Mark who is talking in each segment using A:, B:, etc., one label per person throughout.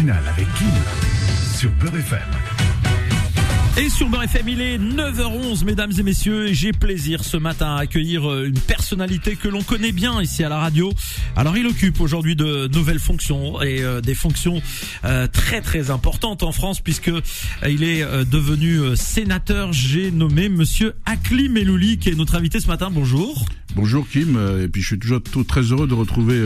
A: avec sur FM.
B: Et sur Beurre FM, il est 9h11, mesdames et messieurs, et j'ai plaisir ce matin à accueillir euh, une personnalité que l'on connaît bien ici à la radio. Alors, il occupe aujourd'hui de nouvelles fonctions et euh, des fonctions euh, très très importantes en France puisque il est devenu sénateur. J'ai nommé Monsieur Akli Melouli qui est notre invité ce matin. Bonjour.
C: Bonjour Kim, et puis je suis toujours très heureux de retrouver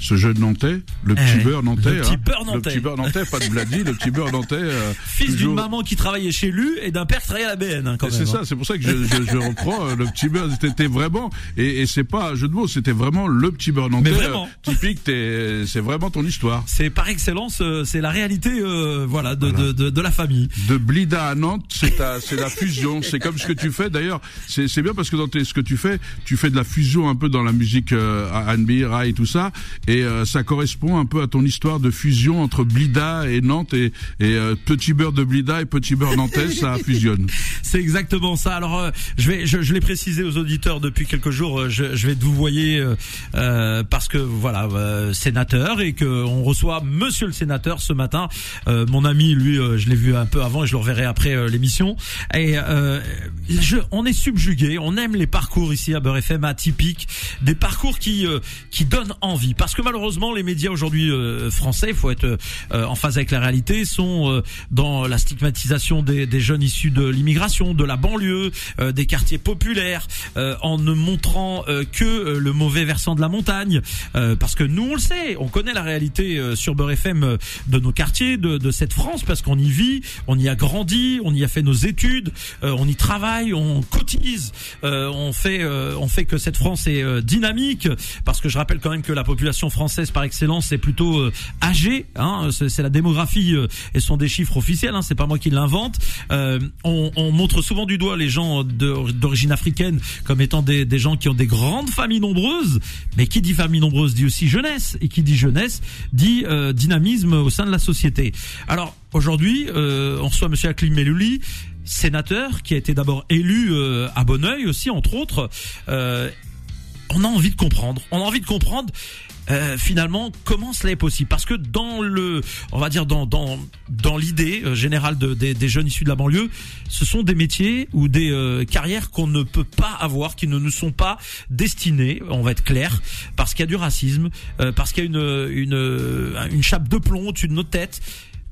C: ce jeune Nantais, le petit
B: Eh,
C: beurre Nantais.
B: le petit
C: hein.
B: beurre
C: Le
B: nantais.
C: petit beurre Nantais, pas de bladi, le petit beurre Nantais. euh,
B: Fils d'une maman qui travaillait chez lui et d'un père qui travaillait à la BN hein, quand
C: Et
B: même.
C: C'est ça,
B: hein.
C: c'est pour ça que je, je, je reprends euh, le petit beurre. C'était vraiment et, et c'est pas un jeu de mots, c'était vraiment le petit beurre nantais
B: Mais vraiment.
C: euh, typique. C'est vraiment ton histoire.
B: C'est par excellence, euh, c'est la réalité, euh, voilà, de, De, de, de la famille.
C: De Blida à Nantes, c'est la fusion. C'est comme ce que tu fais. D'ailleurs, c'est c'est bien parce que dans tes, ce que tu fais, tu fais de la fusion un peu dans la musique euh, R&B, et tout ça, et euh, ça correspond un peu à ton histoire de fusion entre Blida et Nantes et, et euh, petit beurre de Blida et petit beurre nantais, ça fusionne.
B: C'est exactement ça. Alors, euh, je vais, je, je l'ai précisé aux auditeurs depuis quelques jours. euh, Je, je vais vous voyer euh, euh, parce que voilà, euh, sénateur et que on reçoit Monsieur le sénateur ce matin. Euh, mon ami, lui, euh, je l'ai vu un peu avant et je le reverrai après l'émission. Et euh, je, on est subjugué. On aime les parcours ici à Beurre FM atypiques, des parcours qui euh, qui donnent envie. Parce que malheureusement, les médias aujourd'hui euh, français, il faut être euh, en phase avec la réalité, sont euh, dans la stigmatisation des, des jeunes issus de l'immigration, de la banlieue, euh, des quartiers populaires, en ne montrant que le mauvais versant de la montagne. Parce que nous, on le sait, on connaît la réalité sur Beurre FM de nos quartiers, de, de cette France, parce qu'on y vit, on y a grandi, on y a fait nos études, on y travaille, on cotise, on fait, on fait que cette France est euh, dynamique. Parce que je rappelle quand même que la population française par excellence est plutôt euh, âgée. Hein, c'est la démographie euh, et ce sont des chiffres officiels. Hein, c'est pas moi qui l'invente. Euh, on, on montre souvent du doigt les gens d'origine africaine comme étant des, des gens qui ont des grandes familles nombreuses. Mais qui dit famille nombreuse dit aussi jeunesse et qui dit jeunesse dit euh, dynamisme au sein de la société. Alors aujourd'hui, euh, on reçoit Monsieur Aklim Melouli sénateur qui a été d'abord élu euh, à Bonneuil aussi entre autres Euh, on a envie de comprendre. On a envie de comprendre euh, finalement comment cela est possible. Parce que dans le, on va dire dans dans dans l'idée euh, générale de- des, des jeunes issus de la banlieue, ce sont des métiers ou des euh, carrières qu'on ne peut pas avoir, qui ne nous sont pas destinés. On va être clair, parce qu'il y a du racisme, euh, parce qu'il y a une une une chape de plomb au-dessus de nos têtes.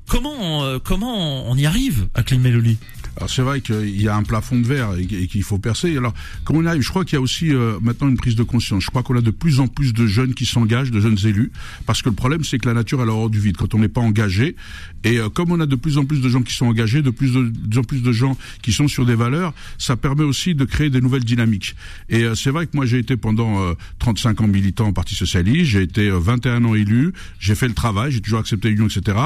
B: Comment euh, comment on y arrive à Climéloli
C: Alors c'est vrai qu'il y a un plafond de verre et qu'il faut percer. Alors comment on arrive Je crois qu'il y a aussi euh, maintenant une prise de conscience. Je crois qu'on a de plus en plus de jeunes qui s'engagent, de jeunes élus, parce que le problème c'est que la nature elle a horreur du vide quand on n'est pas engagé. Et euh, comme on a de plus en plus de gens qui sont engagés, de plus, en plus de gens qui sont sur des valeurs, ça permet aussi de créer des nouvelles dynamiques. Et euh, c'est vrai que moi j'ai été pendant euh, 35 ans militant au Parti socialiste, j'ai été euh, 21 ans élu, j'ai fait le travail, j'ai toujours accepté l'union, etc.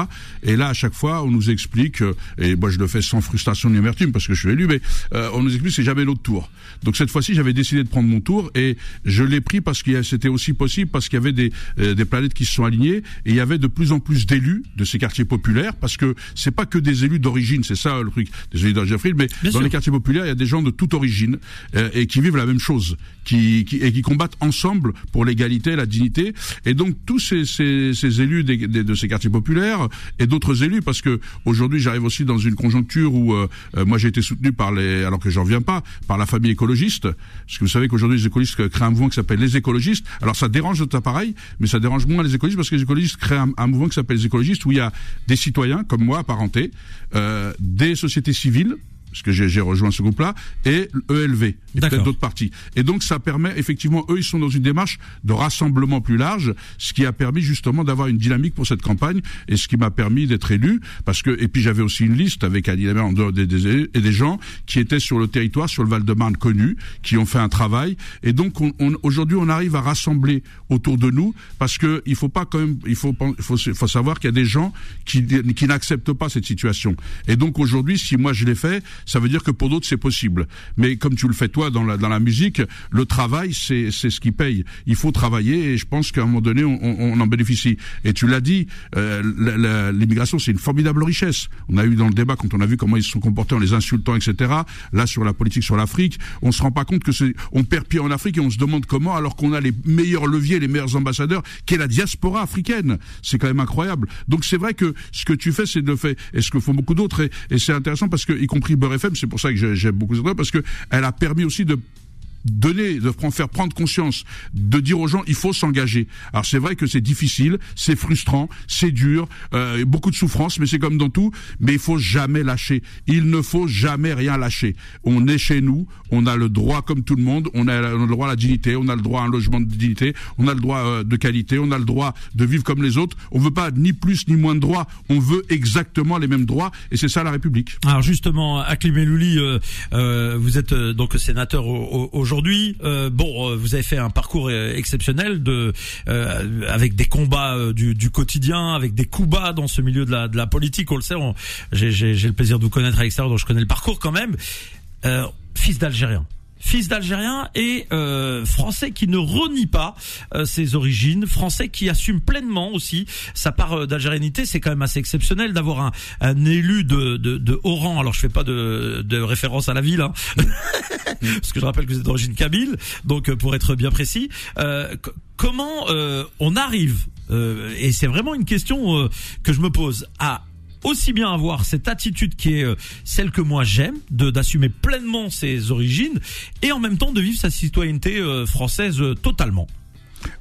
C: Et là à chaque fois on nous explique, euh, et moi je le fais sans frustration ni amertume parce que je suis élu, mais euh, on nous explique que c'est jamais l'autre tour. Donc cette fois-ci j'avais décidé de prendre mon tour et je l'ai pris parce que c'était aussi possible parce qu'il y avait des, euh, des planètes qui se sont alignées et il y avait de plus en plus d'élus de ces quartiers populaires parce que c'est pas que des élus d'origine, c'est ça le truc, des élus d'origine mais
B: Bien
C: dans
B: sûr.
C: les quartiers populaires il y a des gens de toute origine euh, et qui vivent la même chose, qui, qui et qui combattent ensemble pour l'égalité, la dignité et donc tous ces, ces, ces élus des, des- de ces quartiers populaires et d'autres élus parce que aujourd'hui j'arrive aussi dans une conjoncture où euh, euh, moi j'ai été soutenu par les alors que j'en reviens pas par la famille écologiste. Parce que vous savez qu'aujourd'hui les écologistes créent un mouvement qui s'appelle les écologistes. Alors ça dérange notre appareil mais ça dérange moins les écologistes parce que les écologistes créent un, un mouvement qui s'appelle les écologistes où il y a des citoyens comme moi apparentés euh, des sociétés civiles parce que j'ai rejoint ce groupe-là, et ELV, et peut-être d'autres partis. Et donc ça permet, effectivement, eux, ils sont dans une démarche de rassemblement plus large, ce qui a permis justement d'avoir une dynamique pour cette campagne, et ce qui m'a permis d'être élu, parce que, et puis j'avais aussi une liste avec Annie en dehors des, des et des gens qui étaient sur le territoire, sur le Val-de-Marne connus, qui ont fait un travail, et donc on, on- aujourd'hui on arrive à rassembler autour de nous, parce que il faut pas quand même, il faut, il faut, faut savoir qu'il y a des gens qui, qui n'acceptent pas cette situation. Et donc aujourd'hui, si moi je l'ai fait, ça veut dire que pour d'autres c'est possible. Mais comme tu le fais toi dans la dans la musique, le travail c'est c'est ce qui paye. Il faut travailler et je pense qu'à un moment donné on, on, en bénéficie. Et tu l'as dit, euh, l'immigration c'est une formidable richesse. On a eu dans le débat quand on a vu comment ils se sont comportés en les insultant, etc. Là sur la politique sur l'Afrique, on se rend pas compte que c'est on perd pied en Afrique et on se demande comment alors qu'on a les meilleurs leviers, les meilleurs ambassadeurs, qu'est la diaspora africaine. C'est quand même incroyable. Donc c'est vrai que ce que tu fais, c'est de fait, et ce que font beaucoup d'autres, et, c'est intéressant parce que, y compris FM, c'est pour ça que j'aime beaucoup cette parce que elle a permis aussi de donner, de faire prendre conscience, de dire aux gens il faut s'engager. Alors c'est vrai que c'est difficile, c'est frustrant, c'est dur, euh, beaucoup de souffrance, mais c'est comme dans tout. Mais il faut jamais lâcher. Il ne faut jamais rien lâcher. On est chez nous, on a le droit comme tout le monde, on a le droit à la dignité, on a le droit à un logement de dignité, on a le droit euh, de qualité, on a le droit de vivre comme les autres. On veut pas ni plus ni moins de droits. On veut exactement les mêmes droits, et c'est ça la République.
B: Alors justement, Aklim Elouli, euh, euh, vous êtes euh, donc sénateur aujourd'hui aujourd'hui. Euh, bon, euh, vous avez fait un parcours euh, exceptionnel de avec des combats du, quotidien, avec des coups bas dans ce milieu de la, de la politique. On le sait. J'ai le plaisir de vous connaître à l'extérieur, donc je connais le parcours quand même. fils d'Algérien fils d'Algérien et euh, français qui ne renie pas euh, ses origines, français qui assume pleinement aussi sa part euh, d'algérianité. C'est quand même assez exceptionnel d'avoir un, un, élu de, de, de, haut rang. Alors je fais pas de, de référence à la ville, hein, parce que je rappelle que vous êtes d'origine kabyle, donc pour être bien précis. comment on arrive, et c'est vraiment une question que je me pose, à aussi bien avoir cette attitude qui est euh, celle que moi j'aime, de d'assumer pleinement ses origines, et en même temps de vivre sa citoyenneté euh, française euh, totalement.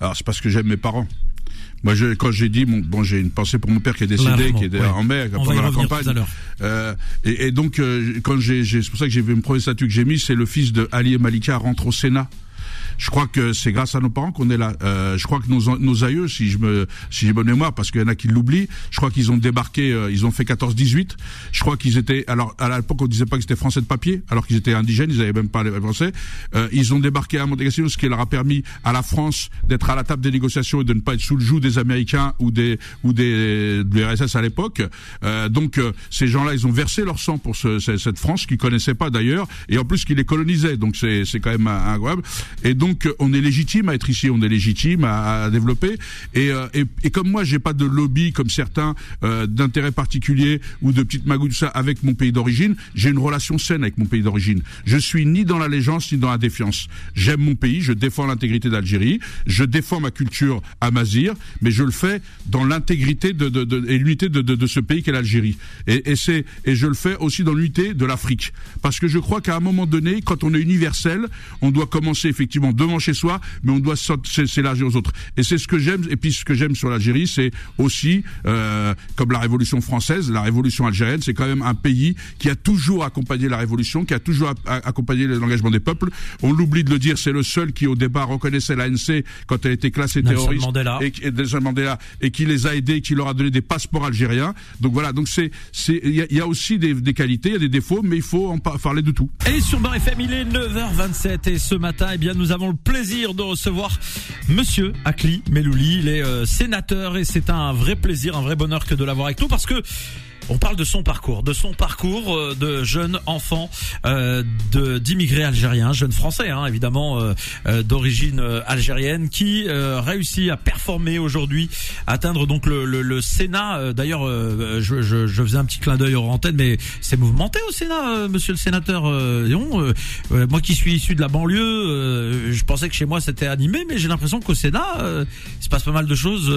C: Alors c'est parce que j'aime mes parents. Moi, je, quand j'ai dit, bon, bon j'ai une pensée pour mon père qui est décédé, qui est en mer pendant la campagne. Euh, et, et, donc, quand j'ai, c'est pour ça que j'ai vu une premier statut que j'ai mis, c'est le fils de Ali et Malika rentre au Sénat. Je crois que c'est grâce à nos parents qu'on est là. Euh, je crois que nos, nos aïeux, si je me, si j'ai bonne mémoire, parce qu'il y en a qui l'oublient, je crois qu'ils ont débarqué, euh, ils ont fait 14-18. Je crois qu'ils étaient, alors à l'époque on disait pas qu'ils étaient français de papier, alors qu'ils étaient indigènes, ils avaient même pas les français. Euh, ils ont débarqué à Monte ce qui leur a permis à la France d'être à la table des négociations et de ne pas être sous le joug des Américains ou des ou des de l'URSS à l'époque. Euh, donc euh, ces gens-là, ils ont versé leur sang pour ce, cette France qu'ils connaissaient pas d'ailleurs, et en plus qu'ils les colonisaient. Donc c'est c'est quand même incroyable. Et donc donc on est légitime à être ici, on est légitime à, développer. Euh, et, comme moi, j'ai pas de lobby comme certains euh, d'intérêt particulier ou de petites magouilles tout ça avec mon pays d'origine. J'ai une relation saine avec mon pays d'origine. Je suis ni dans l'allégeance ni dans la défiance. J'aime mon pays, je défends l'intégrité d'Algérie, je défends ma culture amazir, mais je le fais dans l'intégrité et l'unité de, ce pays qu'est l'Algérie. Et je le fais aussi dans l'unité de l'Afrique, parce que je crois qu'à un moment donné, quand on est universel, on doit commencer effectivement devant chez soi, mais on doit s'élargir aux autres. Et c'est ce que j'aime. Et puis ce que j'aime sur l'Algérie, c'est aussi, euh, comme la Révolution française, la Révolution algérienne, c'est quand même un pays qui a toujours accompagné la Révolution, qui a toujours accompagné l'engagement des peuples. On l'oublie de le dire, c'est le seul qui au départ reconnaissait l'ANC quand elle était classée terroriste
B: Mandela.
C: et, et Nelson Mandela et qui les a aidés, qui leur a donné des passeports algériens. Donc voilà, donc c'est c'est il y, a aussi des, des qualités, il y a des défauts, mais il faut en parler de tout.
B: Et sur Bar FM, il est 9h27 et ce matin, eh bien nous avons le plaisir de recevoir Monsieur Akli Melouli. Il est euh, sénateur et c'est un vrai plaisir, un vrai bonheur que de l'avoir avec nous parce que on parle de son parcours, de son parcours euh, de jeune enfant euh, d'immigrés algériens, jeune français hein, évidemment euh, euh d'origine euh, algérienne, qui réussit à performer aujourd'hui, atteindre donc le, le, le Sénat. D'ailleurs, je, je, je, faisais un petit clin d'œil aux antenne, mais c'est mouvementé au Sénat, Monsieur le Sénateur Léon. moi qui suis issu de la banlieue, je pensais que chez moi c'était animé, mais j'ai l'impression qu'au Sénat, il se passe pas mal de choses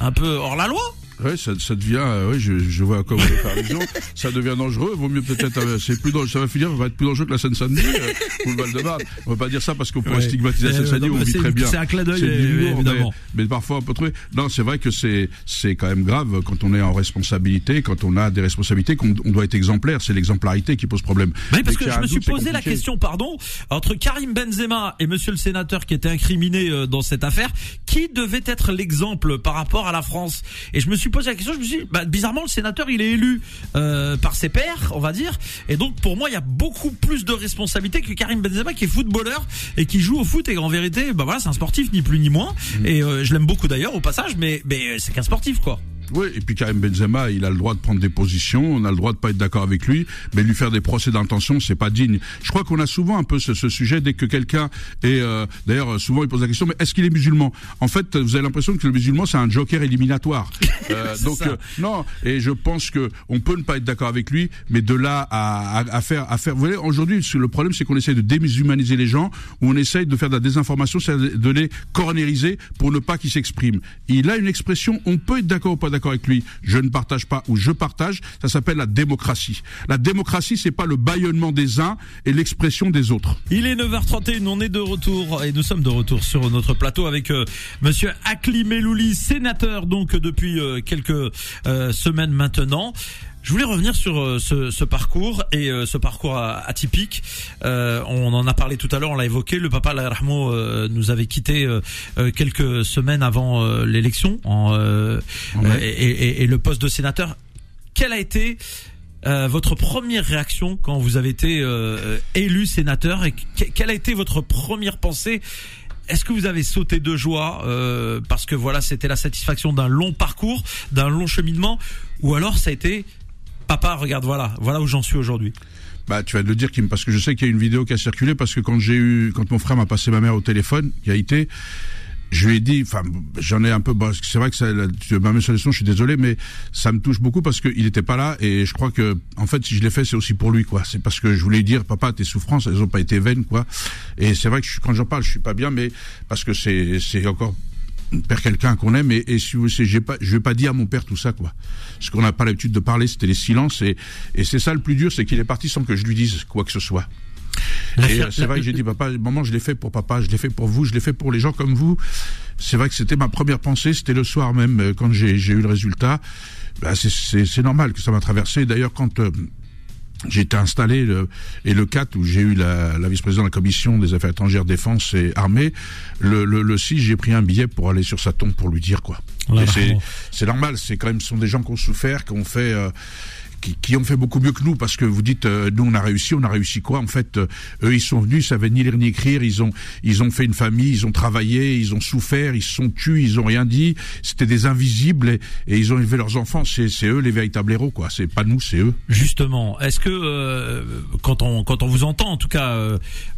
B: un peu hors la loi.
C: Oui, ça, ça devient, euh, oui, je, je vois comment faire les gens. Ça devient dangereux. Vaut mieux peut-être, euh, c'est plus dangereux, ça va finir, ça va être plus dangereux que la Seine-Saint-Denis euh, ou le Val-de-Marne. On va pas dire ça parce qu'on pourrait stigmatiser la Seine-Saint-Denis. On vit très bien.
B: C'est un clin d'œil, évidemment.
C: Mais, mais, parfois on peut trouver. Non, c'est vrai que c'est, c'est quand même grave quand on est en responsabilité, quand on a des responsabilités, qu'on on doit être exemplaire. C'est l'exemplarité qui pose problème.
B: Oui, parce que je me suis posé la question, pardon, entre Karim Benzema et Monsieur le Sénateur qui était incriminé dans cette affaire, qui devait être l'exemple par rapport à la France? Et je me suis posé la question, je me suis dit, bah, bizarrement, le sénateur, il est élu euh, par ses pairs, on va dire. Et donc, pour moi, il y a beaucoup plus de responsabilités que Karim Benzema, qui est footballeur et qui joue au foot. Et en vérité, bah voilà, c'est un sportif, ni plus ni moins. Mm. Et euh, je l'aime beaucoup d'ailleurs, au passage, mais, mais c'est qu'un sportif, quoi.
C: Oui, et puis Karim Benzema, il a le droit de prendre des positions, on a le droit de pas être d'accord avec lui, mais lui faire des procès d'intention, c'est pas digne. Je crois qu'on a souvent un peu ce, ce sujet dès que quelqu'un est, euh, d'ailleurs, souvent il pose la question, mais est-ce qu'il est musulman? En fait, vous avez l'impression que le musulman c'est un joker éliminatoire. Euh, donc euh, non, et je pense que on peut ne pas être d'accord avec lui, mais de là à, à, à faire, à faire, vous voyez, aujourd'hui le problème c'est qu'on essaie de démusulmaniser les gens, ou on essaye de faire de la désinformation, c'est de les cornériser pour ne pas qu'ils s'expriment. Il a une expression, on peut être d'accord ou pas d'accord avec lui, je ne partage pas ou je partage, ça s'appelle la démocratie. La démocratie, c'est pas le bâillonnement des uns et l'expression des autres.
B: Il est 9h31, on est de retour et nous sommes de retour sur notre plateau avec euh, monsieur Akli Melouli, sénateur donc depuis euh, quelques euh, semaines maintenant. Je voulais revenir sur euh, ce, ce, parcours et euh, ce parcours atypique. Euh, on en a parlé tout à l'heure, on l'a évoqué. Le papa Rahmo nous avait quitté quelques semaines avant l'élection et, et, et, le poste de sénateur. Quelle a été votre première réaction quand vous avez été élu sénateur et quelle a été votre première pensée? Est-ce que vous avez sauté de joie parce que voilà c'était la satisfaction d'un long parcours, d'un long cheminement, ou alors ça a été papa, regarde, voilà, voilà où j'en suis aujourd'hui.
C: Bah, tu vas le dire, parce que je sais qu'il y a une vidéo qui a circulé, parce que quand j'ai eu, quand mon frère m'a passé ma mère au téléphone, qui a été, je lui ai dit, enfin, j'en ai un peu, c'est vrai que ça, les sons, je suis désolé, mais ça me touche beaucoup parce qu'il était pas là et je crois que, en fait, si je l'ai fait, c'est aussi pour lui, quoi. C'est parce que je voulais dire, papa, tes souffrances, elles ont pas été vaines, quoi. Et c'est vrai que je, quand j'en parle, je suis pas bien, mais parce que c'est, c'est encore père quelqu'un qu'on aime et, et si vous j'ai pas je vais pas dire à mon père tout ça quoi. Ce qu'on n'a pas l'habitude de parler c'était les silences et, et c'est ça le plus dur c'est qu'il est parti sans que je lui dise quoi que ce soit. Et c'est vrai que j'ai dit papa maman je l'ai fait pour papa je l'ai fait pour vous je l'ai fait pour les gens comme vous. C'est vrai que c'était ma première pensée c'était le soir même euh, quand j'ai eu le résultat. Bah, c'est normal que ça m'a traversé. D'ailleurs quand euh, j'ai été installé le, et le 4 où j'ai eu la, la vice-présidente de la commission des affaires étrangères, défense et armée. Le, le, le 6 j'ai pris un billet pour aller sur sa tombe pour lui dire quoi. c'est normal, c'est quand même ce sont des gens qui ont souffert, qui ont fait euh, qui, qui, ont fait beaucoup mieux que nous parce que vous dites euh, nous on a réussi, on a réussi quoi En fait, euh, eux ils sont venus, ils savaient ni lire ni écrire, ils ont ils ont fait une famille, ils ont travaillé, ils ont souffert, ils se sont tués, ils ont rien dit. C'était des invisibles et, et, ils ont élevé leurs enfants. C'est c'est eux les véritables héros quoi. C'est pas nous, c'est eux.
B: Justement, est-ce que euh, quand on quand on vous entend, en tout cas,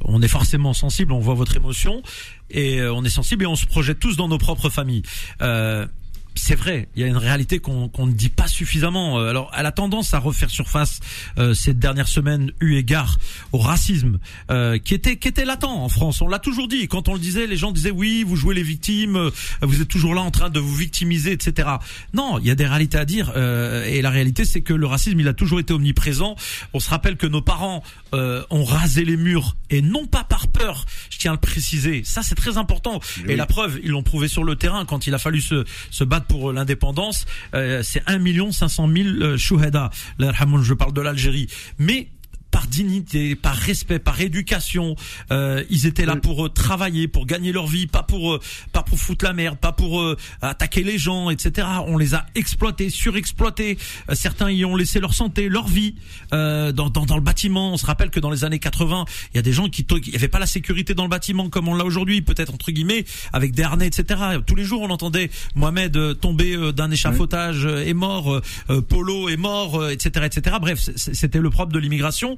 B: on est forcément sensible, on voit votre émotion et on est sensible et on se projette tous dans nos propres familles. Euh, c'est vrai, il y a une réalité qu'on ne dit pas suffisamment. Euh, alors, elle a tendance à refaire surface euh, ces dernières semaines, eu égard au racisme euh, qui était qui était latent en France. On l'a toujours dit. Quand on le disait, les gens disaient oui, vous jouez les victimes, euh, vous êtes toujours là en train de vous victimiser, etc. Non, il y a des réalités à dire. et la réalité, c'est que le racisme, il a toujours été omniprésent. On se rappelle que nos parents ont rasé les murs et non pas par peur. Je tiens à le préciser. Ça, c'est très important. Et la preuve, ils l'ont prouvé sur le terrain quand il a fallu se se battre pour l'indépendance, euh, c'est 1 million 500 000 euh, shuhada. Je parle de l'Algérie. Mais par dignité, par respect, par éducation. Euh, ils étaient là pour euh, travailler, pour gagner leur vie, pas pour euh, pas pour foutre la merde, pas pour euh, attaquer les gens, etc. On les a exploités, surexploités. certains y ont laissé leur santé, leur vie dans, dans, dans le bâtiment. On se rappelle que dans les années 80, il y a des gens qui il y avait pas la sécurité dans le bâtiment comme on l'a aujourd'hui, peut-être entre guillemets, avec des harnais, etc. Tous les jours, on entendait Mohamed tomber d'un échafaudage est mort, Polo est mort, etc., etc. Bref, c'était le propre de l'immigration.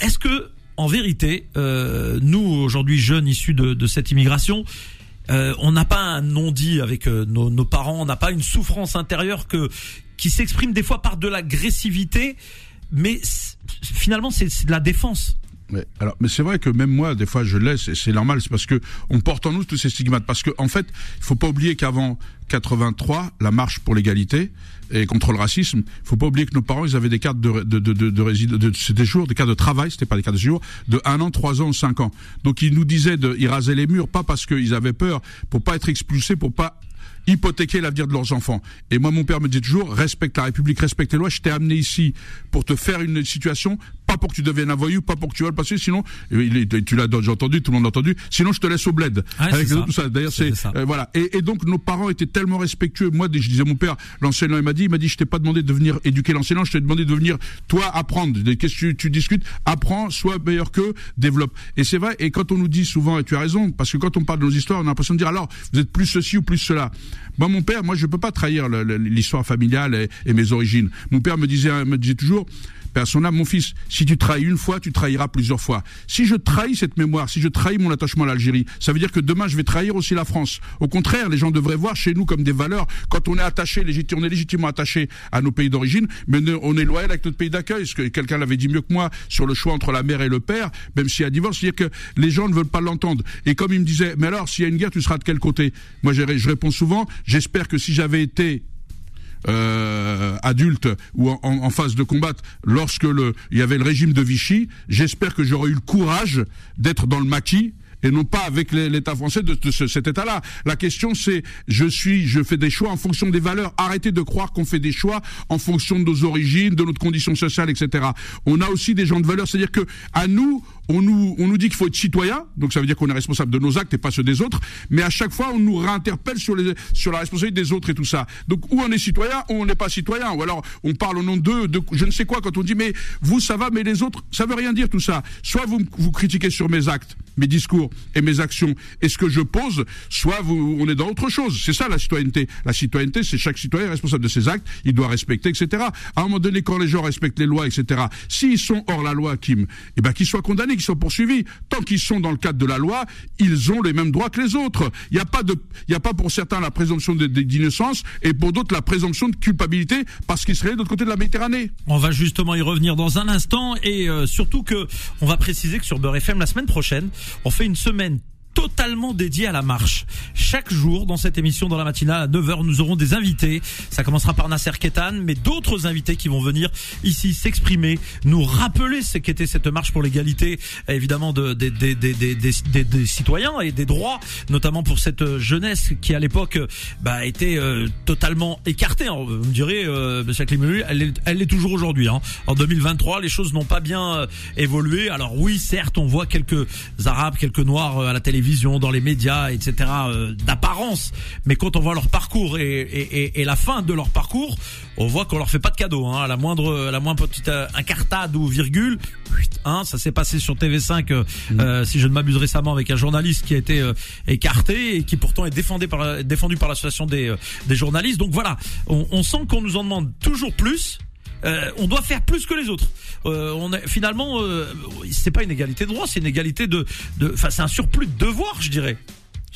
B: Est-ce que, en vérité, euh, nous aujourd'hui jeunes issus de, cette immigration, euh, on n'a pas un non-dit avec euh, nos, parents, on n'a pas une souffrance intérieure que qui s'exprime des fois par de l'agressivité, mais finalement c'est de la défense.
C: Mais, alors, mais c'est vrai que même moi, des fois, je laisse, et c'est normal, c'est parce que on porte en nous tous ces stigmates. Parce que, en fait, il faut pas oublier qu'avant 83, la marche pour l'égalité et contre le racisme, il faut pas oublier que nos parents, ils avaient des cartes de de de de, de, c'était jours, des cartes de travail, c'était pas des cartes de séjour, de un an, trois ans, cinq ans. Donc ils nous disaient de, ils rasaient les murs, pas parce qu'ils avaient peur, pour pas être expulsés, pour pas hypothéquer l'avenir de leurs enfants. Et moi, mon père me dit toujours, respecte la République, respecte les lois. Je t'ai amené ici pour te faire une situation, pas pour que tu deviennes un voyou, pas pour que tu vas le passer, sinon, tu l'as déjà entendu, tout le monde l'a entendu, sinon je te laisse au bled.
B: avec
C: tout ça. D'ailleurs, c'est, euh, voilà. Et, et, donc, nos parents étaient tellement respectueux. Moi, je disais, mon père, l'enseignant, il m'a dit, il m'a dit, je t'ai pas demandé de venir éduquer l'enseignant, je t'ai demandé de venir, toi, apprendre. Qu'est-ce que tu, tu discutes? Apprends, sois meilleur que, développe. Et c'est vrai, et quand on nous dit souvent, et tu as raison, parce que quand on parle de nos histoires, on a l'impression de dire, alors, vous êtes plus ceci ou plus cela. Moi, mon père, moi, je peux pas trahir l'histoire familiale et, et mes origines. Mon père me disait, me disait toujours, Père mon fils, si tu trahis une fois, tu trahiras plusieurs fois. Si je trahis cette mémoire, si je trahis mon attachement à l'Algérie, ça veut dire que demain, je vais trahir aussi la France. Au contraire, les gens devraient voir chez nous comme des valeurs. Quand on est attaché, on est légitimement attaché à nos pays d'origine, mais on est loyal avec notre pays d'accueil. Ce que quelqu'un l'avait dit mieux que moi sur le choix entre la mère et le père, même s'il y a divorce, c'est-à-dire que les gens ne veulent pas l'entendre. Et comme il me disait, mais alors, s'il y a une guerre, tu seras de quel côté? Moi, je réponds souvent, j'espère que si j'avais été euh, adulte ou en, en, phase de combat lorsque le, il y avait le régime de Vichy, j'espère que j'aurais eu le courage d'être dans le maquis et non pas avec l'État français de, cet État-là. La question c'est, je suis, je fais des choix en fonction des valeurs. Arrêtez de croire qu'on fait des choix en fonction de nos origines, de notre condition sociale, etc. On a aussi des gens de valeur, c'est-à-dire que à nous, on nous, on nous dit qu'il faut être citoyen, donc ça veut dire qu'on est responsable de nos actes et pas ceux des autres, mais à chaque fois on nous réinterpelle sur, les, sur la responsabilité des autres et tout ça. Donc ou on est citoyen ou on n'est pas citoyen, ou alors on parle au nom d'eux, de je ne sais quoi, quand on dit mais vous ça va, mais les autres, ça veut rien dire tout ça. Soit vous, vous critiquez sur mes actes, mes discours et mes actions et ce que je pose, soit vous, on est dans autre chose. C'est ça la citoyenneté. La citoyenneté, c'est chaque citoyen responsable de ses actes, il doit respecter, etc. À un moment donné, quand les gens respectent les lois, etc., s'ils sont hors la loi, Kim, eh ben qu'ils soient condamnés qui sont poursuivis. Tant qu'ils sont dans le cadre de la loi, ils ont les mêmes droits que les autres. Il n'y a pas a pas pour certains la présomption d'innocence et pour d'autres la présomption de culpabilité parce qu'ils seraient de l'autre côté de la Méditerranée.
B: On va justement y revenir dans un instant et euh, surtout que on va préciser que sur Beurre FM la semaine prochaine, on fait une semaine totalement dédié à la marche. Chaque jour dans cette émission dans la matinale à 9h, nous aurons des invités. Ça commencera par Nasser Ketan, mais d'autres invités qui vont venir ici s'exprimer, nous rappeler ce qu'était cette marche pour l'égalité, évidemment, de, des, des, des, des, citoyens et des droits, notamment pour cette jeunesse qui à l'époque bah, était euh, totalement écartée. Vous me direz, euh, elle est, elle est toujours aujourd'hui. Hein. En 2023, les choses n'ont pas bien euh, évolué. Alors oui, certes, on voit quelques Arabes, quelques Noirs à la télévision dans les médias, etc. Euh, d'apparence. Mais quand on voit leur parcours et, et, la fin de leur parcours, on voit qu'on leur fait pas de cadeau. Hein, la moindre, la moindre petite euh, incartade ou virgule, hein, ça s'est passé sur TV5, euh, mm. si je ne m'abuse récemment, avec un journaliste qui a été écarté et qui pourtant est défendu par, défendu par l'association des, des journalistes. Donc voilà, on, on sent qu'on nous en demande toujours plus euh, on doit faire plus que les autres. Euh, on est, finalement, euh, c'est pas une égalité de droit, c'est une égalité de, enfin, c'est un surplus de devoir, je dirais.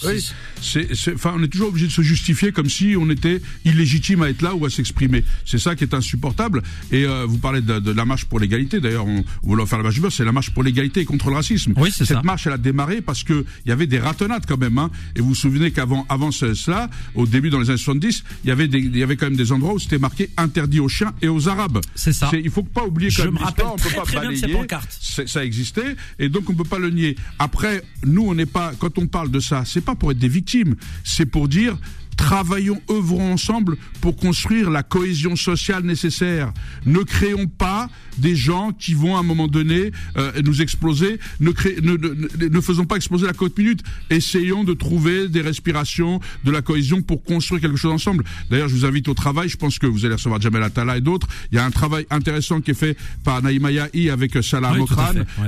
C: Oui, c'est, enfin, on est toujours obligé de se justifier comme si on était illégitime à être là ou à s'exprimer. C'est ça qui est insupportable. Et euh, vous parlez de, la marche pour l'égalité. D'ailleurs, on, voulait faire la marche du beurre, c'est la marche pour l'égalité et contre le racisme.
B: Oui, c'est
C: Cette marche, elle a démarré parce que il y avait des ratonnades quand même. Hein. Et vous vous souvenez qu'avant, avant cela, au début dans les années 70, il y avait des, il y avait quand même des endroits où c'était marqué interdit aux chiens et aux arabes.
B: C'est ça.
C: Il faut pas oublier
B: que
C: Je me
B: rappelle
C: on peut
B: pas balayer.
C: Ça existait et donc on peut pas le nier. Après, nous, on n'est pas quand on parle de ça, c'est pour être des victimes. C'est pour dire Travaillons, œuvrons ensemble pour construire la cohésion sociale nécessaire. Ne créons pas des gens qui vont à un moment donné euh, nous exploser. Ne, ne, faisons pas exploser la côte minute. Essayons de trouver des respirations, de la cohésion pour construire quelque chose ensemble. D'ailleurs, je vous invite au travail. Je pense que vous allez recevoir Jamel Attala et d'autres. Il y a un travail intéressant qui est fait par Naïma Yahi avec Salah oui,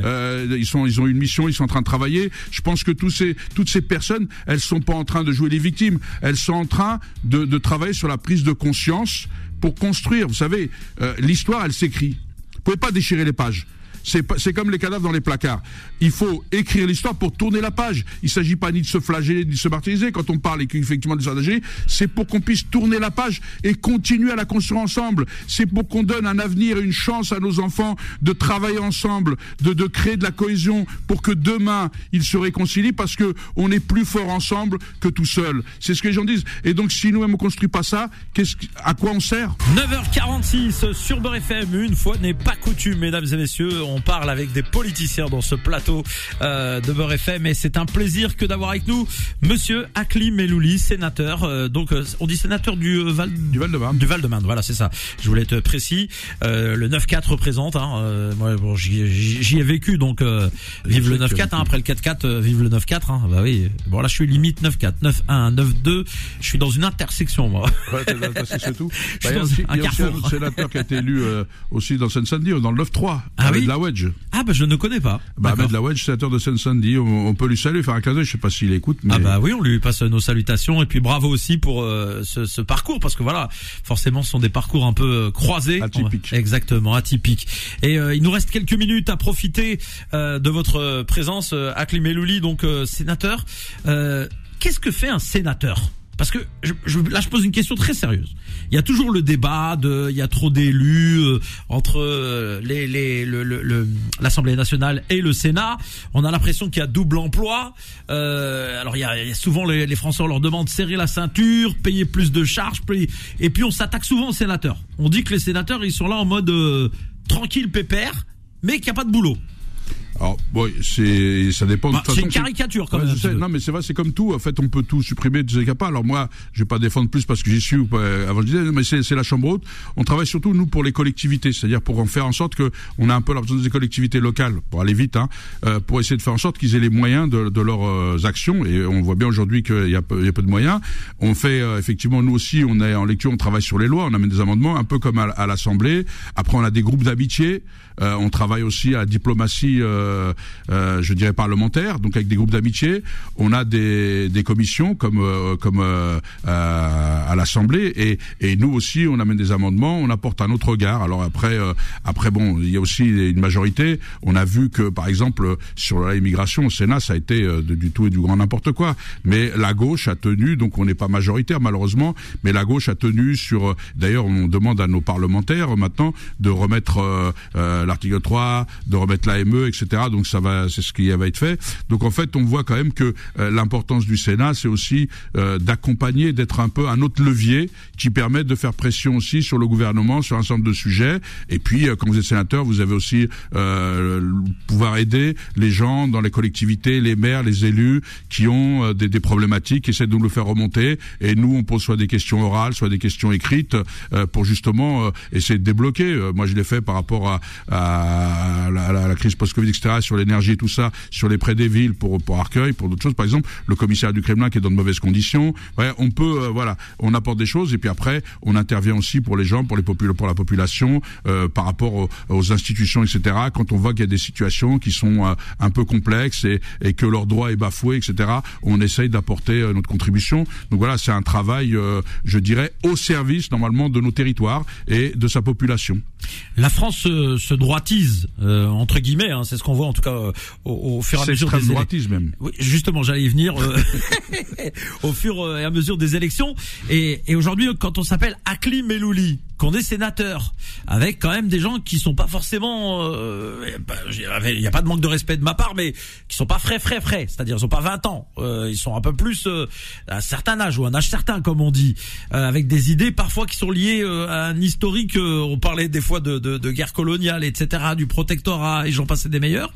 C: euh, ils sont, ils ont une mission, ils sont en train de travailler. Je pense que tous ces, toutes ces personnes, elles sont pas en train de jouer les victimes. Elles sont en train de, travailler sur la prise de conscience pour construire. Vous savez, euh, l'histoire, elle s'écrit. Vous pouvez pas déchirer les pages. C'est comme les cadavres dans les placards. Il faut écrire l'histoire pour tourner la page. Il ne s'agit pas ni de se flageller, ni de se martyriser. Quand on parle effectivement de s'engager, c'est pour qu'on puisse tourner la page et continuer à la construire ensemble. C'est pour qu'on donne un avenir et une chance à nos enfants de travailler ensemble, de, de créer de la cohésion pour que demain ils se réconcilient parce que on est plus fort ensemble que tout seul. C'est ce que les gens disent. Et donc si nous-mêmes on construit pas ça, qu'est-ce, à quoi on sert?
B: 9h46 sur Beurre FM. Une fois n'est pas coutume, mesdames et messieurs parle avec des politiciens dans ce plateau euh, de Beurre FM et c'est un plaisir que d'avoir avec nous Monsieur Akli Melouli, sénateur. euh, donc euh, on dit sénateur du euh, Val
C: Du Val-de-Marne.
B: du Val-de-Marne, voilà, c'est ça. Je voulais être précis. Euh, le 9-4 représente. Hein, euh, moi, bon, j'y ai vécu, donc euh, vive le
C: sais que tu
B: 9-4.
C: as
B: Hein, après le 4-4, euh, vive le 9-4. Hein, bah oui. Bon là, je suis limite 9-4, 9-1, 9-2. Je suis dans une intersection, moi.
C: Ouais, c'est tout.
B: Je
C: Bah, Il y a
B: un
C: un autre sénateur qui a été élu euh, aussi dans Seine-Saint-Denis, dans le 9-3,
B: Ah oui Ah bah je ne connais pas.
C: Bah. Ahmed Lawedge, sénateur de Seine-Saint-Denis, on, on peut lui saluer, faire un clin d'œil, je sais pas s'il écoute, mais
B: Ah bah oui, on lui passe nos salutations et puis bravo aussi pour euh, ce, ce parcours parce que voilà, forcément, ce sont des parcours un peu euh, croisés,
C: Atypiques.
B: exactement atypiques. Et euh, il nous reste quelques minutes à profiter euh, de votre présence, euh, Akli Melouli, donc sénateur. Qu'est-ce que fait un sénateur? Parce que je, là, je pose une question très sérieuse. Il y a toujours le débat de, il y a trop d'élus euh, entre euh, l'Assemblée nationale et le Sénat. On a l'impression qu'il y a double emploi. Euh, alors y a, souvent les, Français on leur demande de serrer la ceinture, payer plus de charges, et puis on s'attaque souvent aux sénateurs. On dit que les sénateurs ils sont là en mode tranquille, pépère, mais qu'il n'y a pas de boulot.
C: Alors, bon, c'est, ça dépend. de
B: Bah, c'est une caricature quand même.
C: Non, mais c'est vrai, c'est comme tout. En fait, on peut tout supprimer, cas pas. Alors moi, je vais pas défendre plus parce que j'y suis ou pas. Avant, je disais, mais c'est, la chambre haute. On travaille surtout nous pour les collectivités, c'est-à-dire pour en faire en sorte que on a un peu besoin des collectivités locales pour aller vite, hein, euh, pour essayer de faire en sorte qu'ils aient les moyens de, de leurs euh, actions. Et on voit bien aujourd'hui qu'il y a, peu, il y a peu de moyens. On fait euh, effectivement nous aussi, on est en lecture, on travaille sur les lois, on amène des amendements, un peu comme à, à l'Assemblée. Après, on a des groupes d'amitié. Euh, on travaille aussi à la diplomatie, euh, euh, je dirais parlementaire, donc avec des groupes d'amitié. On a des, commissions comme euh, comme euh, euh, à l'Assemblée et, et nous aussi on amène des amendements, on apporte un autre regard. Alors après euh, après bon, il y a aussi une majorité. On a vu que par exemple sur la immigration au Sénat ça a été euh, du tout et du grand n'importe quoi. Mais la gauche a tenu, donc on n'est pas majoritaire malheureusement, mais la gauche a tenu sur. euh, D'ailleurs on demande à nos parlementaires euh, maintenant de remettre euh, euh, l'article 3, de remettre l'AME, etc. Donc ça va, c'est ce qui va être fait. Donc en fait, on voit quand même que euh, l'importance du Sénat, c'est aussi euh, d'accompagner, d'être un peu un autre levier qui permet de faire pression aussi sur le gouvernement sur un certain nombre de sujets. Et puis, euh, quand vous êtes sénateur, vous avez aussi euh, pouvoir aider les gens dans les collectivités, les maires, les élus qui ont des, problématiques, qui essaient de nous le faire remonter. Et nous, on pose soit des questions orales, soit des questions écrites pour justement essayer de débloquer. Moi, je l'ai fait par rapport à la- à la crise post-Covid, etc., sur l'énergie, tout ça, sur les prêts des villes pour pour Arcueil, pour d'autres choses. Par exemple, le commissariat du Kremlin qui est dans de mauvaises conditions. Ouais, on peut, euh, voilà, on apporte des choses et puis après, on intervient aussi pour les gens, pour les popul pour la population, euh, par rapport aux, aux institutions, etc. Quand on voit qu'il y a des situations qui sont euh, un peu complexes et, et que leur droit est bafoué, etc. On essaye d'apporter euh, notre contribution. Donc voilà, c'est un travail, euh, je dirais, au service normalement de nos territoires et de sa population.
B: La France se, se droitise euh, entre guillemets, hein, c'est ce qu'on voit en tout cas euh, au, au fur et à mesure des
C: droitisme même.
B: Oui, justement, j'allais y venir euh, au fur et à mesure des élections. Et, et aujourd'hui, quand on s'appelle Akli Melouli, qu'on est sénateur, avec quand même des gens qui sont pas forcément, euh, je dirais, il n'y a pas de manque de respect de ma part, mais qui sont pas frais, frais, frais. C'est-à-dire, ils sont pas 20 ans, euh, ils sont un peu plus euh, à un certain âge ou un âge certain, comme on dit, euh, avec des idées parfois qui sont liées euh, à un historique. on parlait des fois de, de, de guerre coloniale, etc., du protectorat, et j'en passais des meilleurs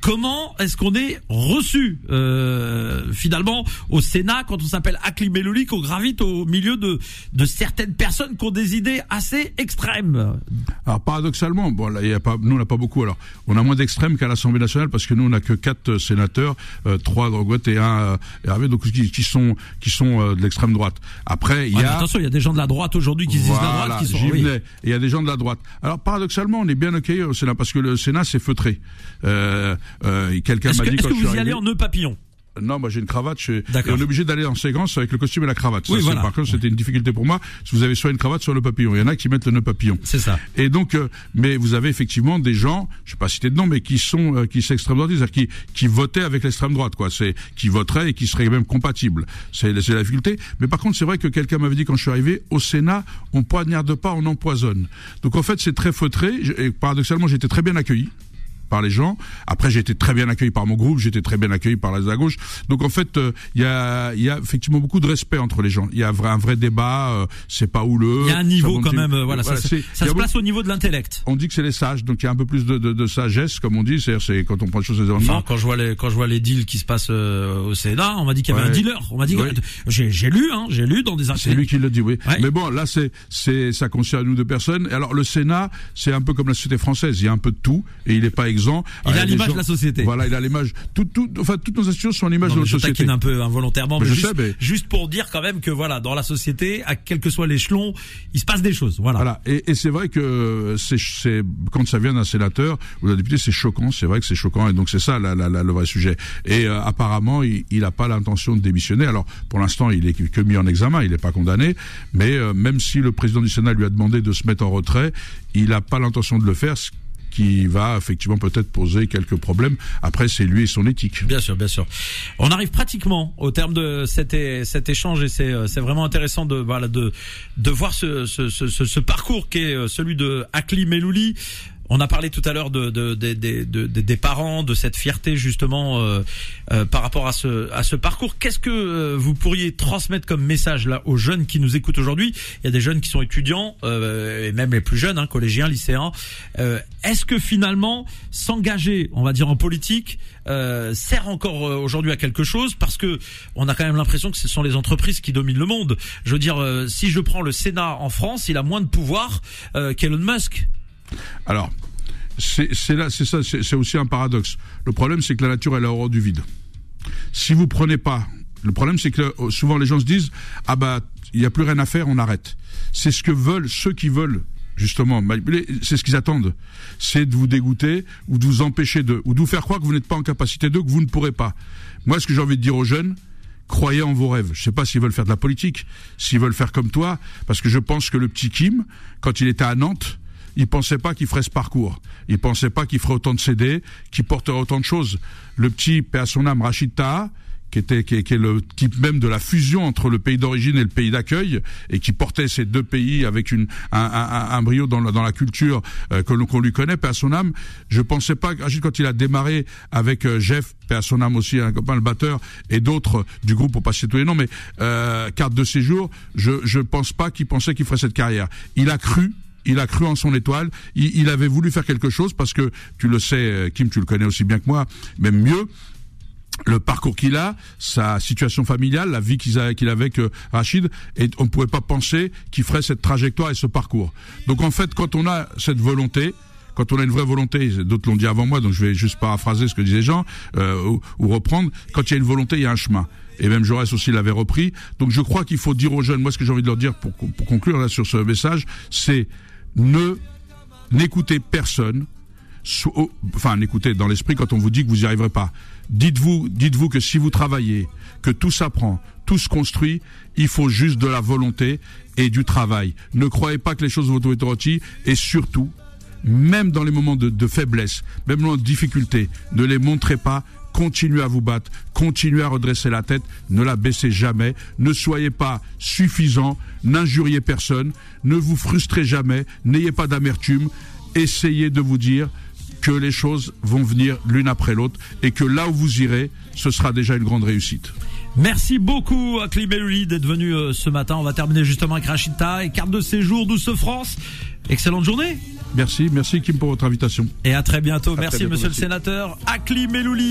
B: comment est-ce qu'on est reçu euh, finalement au Sénat quand on s'appelle Akli Melouli qu'on gravite au milieu de de certaines personnes qui ont des idées assez extrêmes?
C: Alors paradoxalement, bon, là, y a pas, nous on n'a pas beaucoup. Alors, on a moins d'extrêmes qu'à l'Assemblée nationale parce que nous on n'a que quatre euh, sénateurs, euh, trois de et un euh, donc qui, qui sont qui sont euh, de l'extrême droite. Après, il y a
B: attention il y a des gens de la droite aujourd'hui qui se disent la
C: Voilà,
B: droite qui sont oui.
C: il y a des gens de la droite. Alors paradoxalement, on est bien accueillis au Sénat parce que le Sénat c'est feutré. Euh, euh, quelqu'un m'a dit quand
B: que
C: je suis
B: vous y allez en nœud papillon
C: Non, moi j'ai une cravate. Je... on est obligé d'aller en séquence avec le costume et la cravate. Ça,
B: Oui,
C: c'est-
B: voilà.
C: Par contre, c'était une difficulté pour moi. Si vous avez soit une cravate, soit le papillon. Il y en a qui mettent le nœud papillon.
B: c'est ça
C: Et donc, euh, mais vous avez effectivement des gens, je ne vais pas citer de nom, mais qui sont euh, qui s'extrême droite, c'est-à-dire qui qui votaient avec l'extrême droite, quoi. C'est qui voteraient et qui seraient même compatibles. C'est la difficulté. Mais par contre, c'est vrai que quelqu'un m'avait dit quand je suis arrivé au Sénat, on poignarde pas, on empoisonne. Donc en fait, c'est très feutré. Et paradoxalement, été très bien accueilli. Par les gens. Après, j'ai été très bien accueilli par mon groupe, j'ai été très bien accueilli par la gauche. Donc en fait, euh, il y a il y a effectivement beaucoup de respect entre les gens. Il y a un vrai, un vrai débat. euh, c'est pas houleux.
B: Il y a un niveau quand même, euh, voilà, ça, se- ça place au niveau de l'intellect.
C: on dit que c'est les sages, donc il y a un peu plus de, de, de sagesse, comme on dit. C'est-à-dire, c'est quand on prend les choses des.
B: Enfin, quand je vois les quand je vois les deals qui se passent euh, au Sénat, on m'a dit qu'il y avait
C: Ouais.
B: un dealer. On m'a dit j'ai lu hein, j'ai lu dans des
C: C'est lui qui le dit, oui.
B: Ouais.
C: Mais bon, là, c'est, c'est, ça concerne nous deux personnes. Alors, le Sénat, c'est un peu comme la société française. Il y a un peu de tout, et il n'est pas
B: Il a
C: des
B: l'image de la société.
C: Voilà, il a l'image. Tout, tout, enfin, toutes nos institutions sont à l'image de
B: mais
C: notre
B: je
C: société.
B: taquine un peu involontairement,
C: Mais
B: mais
C: je
B: juste,
C: sais, mais-
B: juste pour dire quand même que voilà, dans la société, à quel que soit l'échelon, il se passe des choses. Voilà.
C: Voilà. Et, et c'est vrai que c'est quand ça vient d'un sénateur ou d'un député, c'est choquant. C'est vrai que c'est choquant. Et donc c'est ça la, la, la- le vrai sujet. Et euh, apparemment, il n'a pas l'intention de démissionner. Alors pour l'instant, il est que mis en examen. Il n'est pas condamné. Mais euh, même si le président du Sénat lui a demandé de se mettre en retrait, il n'a pas l'intention de le faire. Qui va effectivement peut-être poser quelques problèmes. Après, c'est lui et son éthique.
B: Bien sûr, bien sûr. On arrive pratiquement au terme de cet, cet échange et c'est euh, c'est vraiment intéressant de voilà de de voir ce ce, ce, ce- ce parcours qui est euh, celui de Akli Melouli. On a parlé tout à l'heure de, de, de- de- de- de- des parents, de cette fierté justement euh, euh, par rapport à ce, à ce parcours. Qu'est-ce que euh, vous pourriez transmettre comme message là aux jeunes qui nous écoutent aujourd'hui? Il y a des jeunes qui sont étudiants euh, et même les plus jeunes, hein, collégiens, lycéens. Euh, Est-ce que finalement s'engager, on va dire en politique, euh, sert encore aujourd'hui à quelque chose? Parce que on a quand même l'impression que ce sont les entreprises qui dominent le monde. Je veux dire, si je prends le Sénat en France, il a moins de pouvoir qu'Elon Musk.
C: Alors, c'est ça, c'est aussi un paradoxe. Le problème, c'est que la nature, elle a horreur du vide. Si vous prenez pas, le problème, c'est que euh, souvent les gens se disent, ah bah, il n'y a plus rien à faire, on arrête. C'est ce que veulent ceux qui veulent justement c'est ce qu'ils attendent. C'est de vous dégoûter ou de vous empêcher de, ou de vous faire croire que vous n'êtes pas en capacité de, que vous ne pourrez pas. Moi, ce que j'ai envie de dire aux jeunes, croyez en vos rêves. Je sais pas s'ils veulent faire de la politique, s'ils veulent faire comme toi, parce que je pense que le petit Kim, quand il était à Nantes, il pensait pas qu'il ferait ce parcours. Il pensait pas qu'il ferait autant de CD, qu'il porterait autant de choses. Le petit, paix à son âme, Rachid Taha, qui était qui qui est le type même de la fusion entre le pays d'origine et le pays d'accueil et qui portait ces deux pays avec une un, un, un brio dans la, dans la culture euh, que qu'on lui connaît paix à son âme je pensais pas quand il a démarré avec euh, Jeff paix à son âme aussi un copain le batteur et d'autres du groupe pour pas citer tous les noms mais euh, carte de séjour je je pense pas qu'il pensait qu'il ferait cette carrière il a cru il a cru en son étoile. Il, il avait voulu faire quelque chose parce que tu le sais, euh, Kim, tu le connais aussi bien que moi, même mieux le parcours qu'il a, sa situation familiale, la vie qu'il avait avec euh, Rachid, et on ne pouvait pas penser qu'il ferait cette trajectoire et ce parcours. Donc en fait, quand on a cette volonté, quand on a une vraie volonté, d'autres l'ont dit avant moi, donc je vais juste paraphraser ce que disaient Jean, euh, ou, ou reprendre, quand il y a une volonté, il y a un chemin. Et même Jaurès aussi l'avait repris. Donc je crois qu'il faut dire aux jeunes, moi ce que j'ai envie de leur dire pour, pour conclure là sur ce message, c'est ne n'écoutez personne, so- oh, enfin n'écoutez dans l'esprit quand on vous dit que vous n'y arriverez pas. Dites-vous, dites-vous que si vous travaillez, que tout s'apprend, tout se construit, il faut juste de la volonté et du travail. Ne croyez pas que les choses vont être rôties et surtout, même dans les moments de, de faiblesse, même dans les moments de difficulté, ne les montrez pas. Continuez à vous battre, continuez à redresser la tête, ne la baissez jamais, ne soyez pas suffisant, n'injuriez personne, ne vous frustrez jamais, n'ayez pas d'amertume, essayez de vous dire que les choses vont venir l'une après l'autre et que là où vous irez, ce sera déjà une grande réussite.
B: Merci beaucoup à Melouli d'être venu euh, ce matin. On va terminer justement avec Rachita et carte de séjour Douce France. Excellente journée
C: Merci, merci Kim pour votre invitation.
B: et à très bientôt. merci
C: bientôt,
B: monsieur
C: merci.
B: le sénateur Akli Melouli.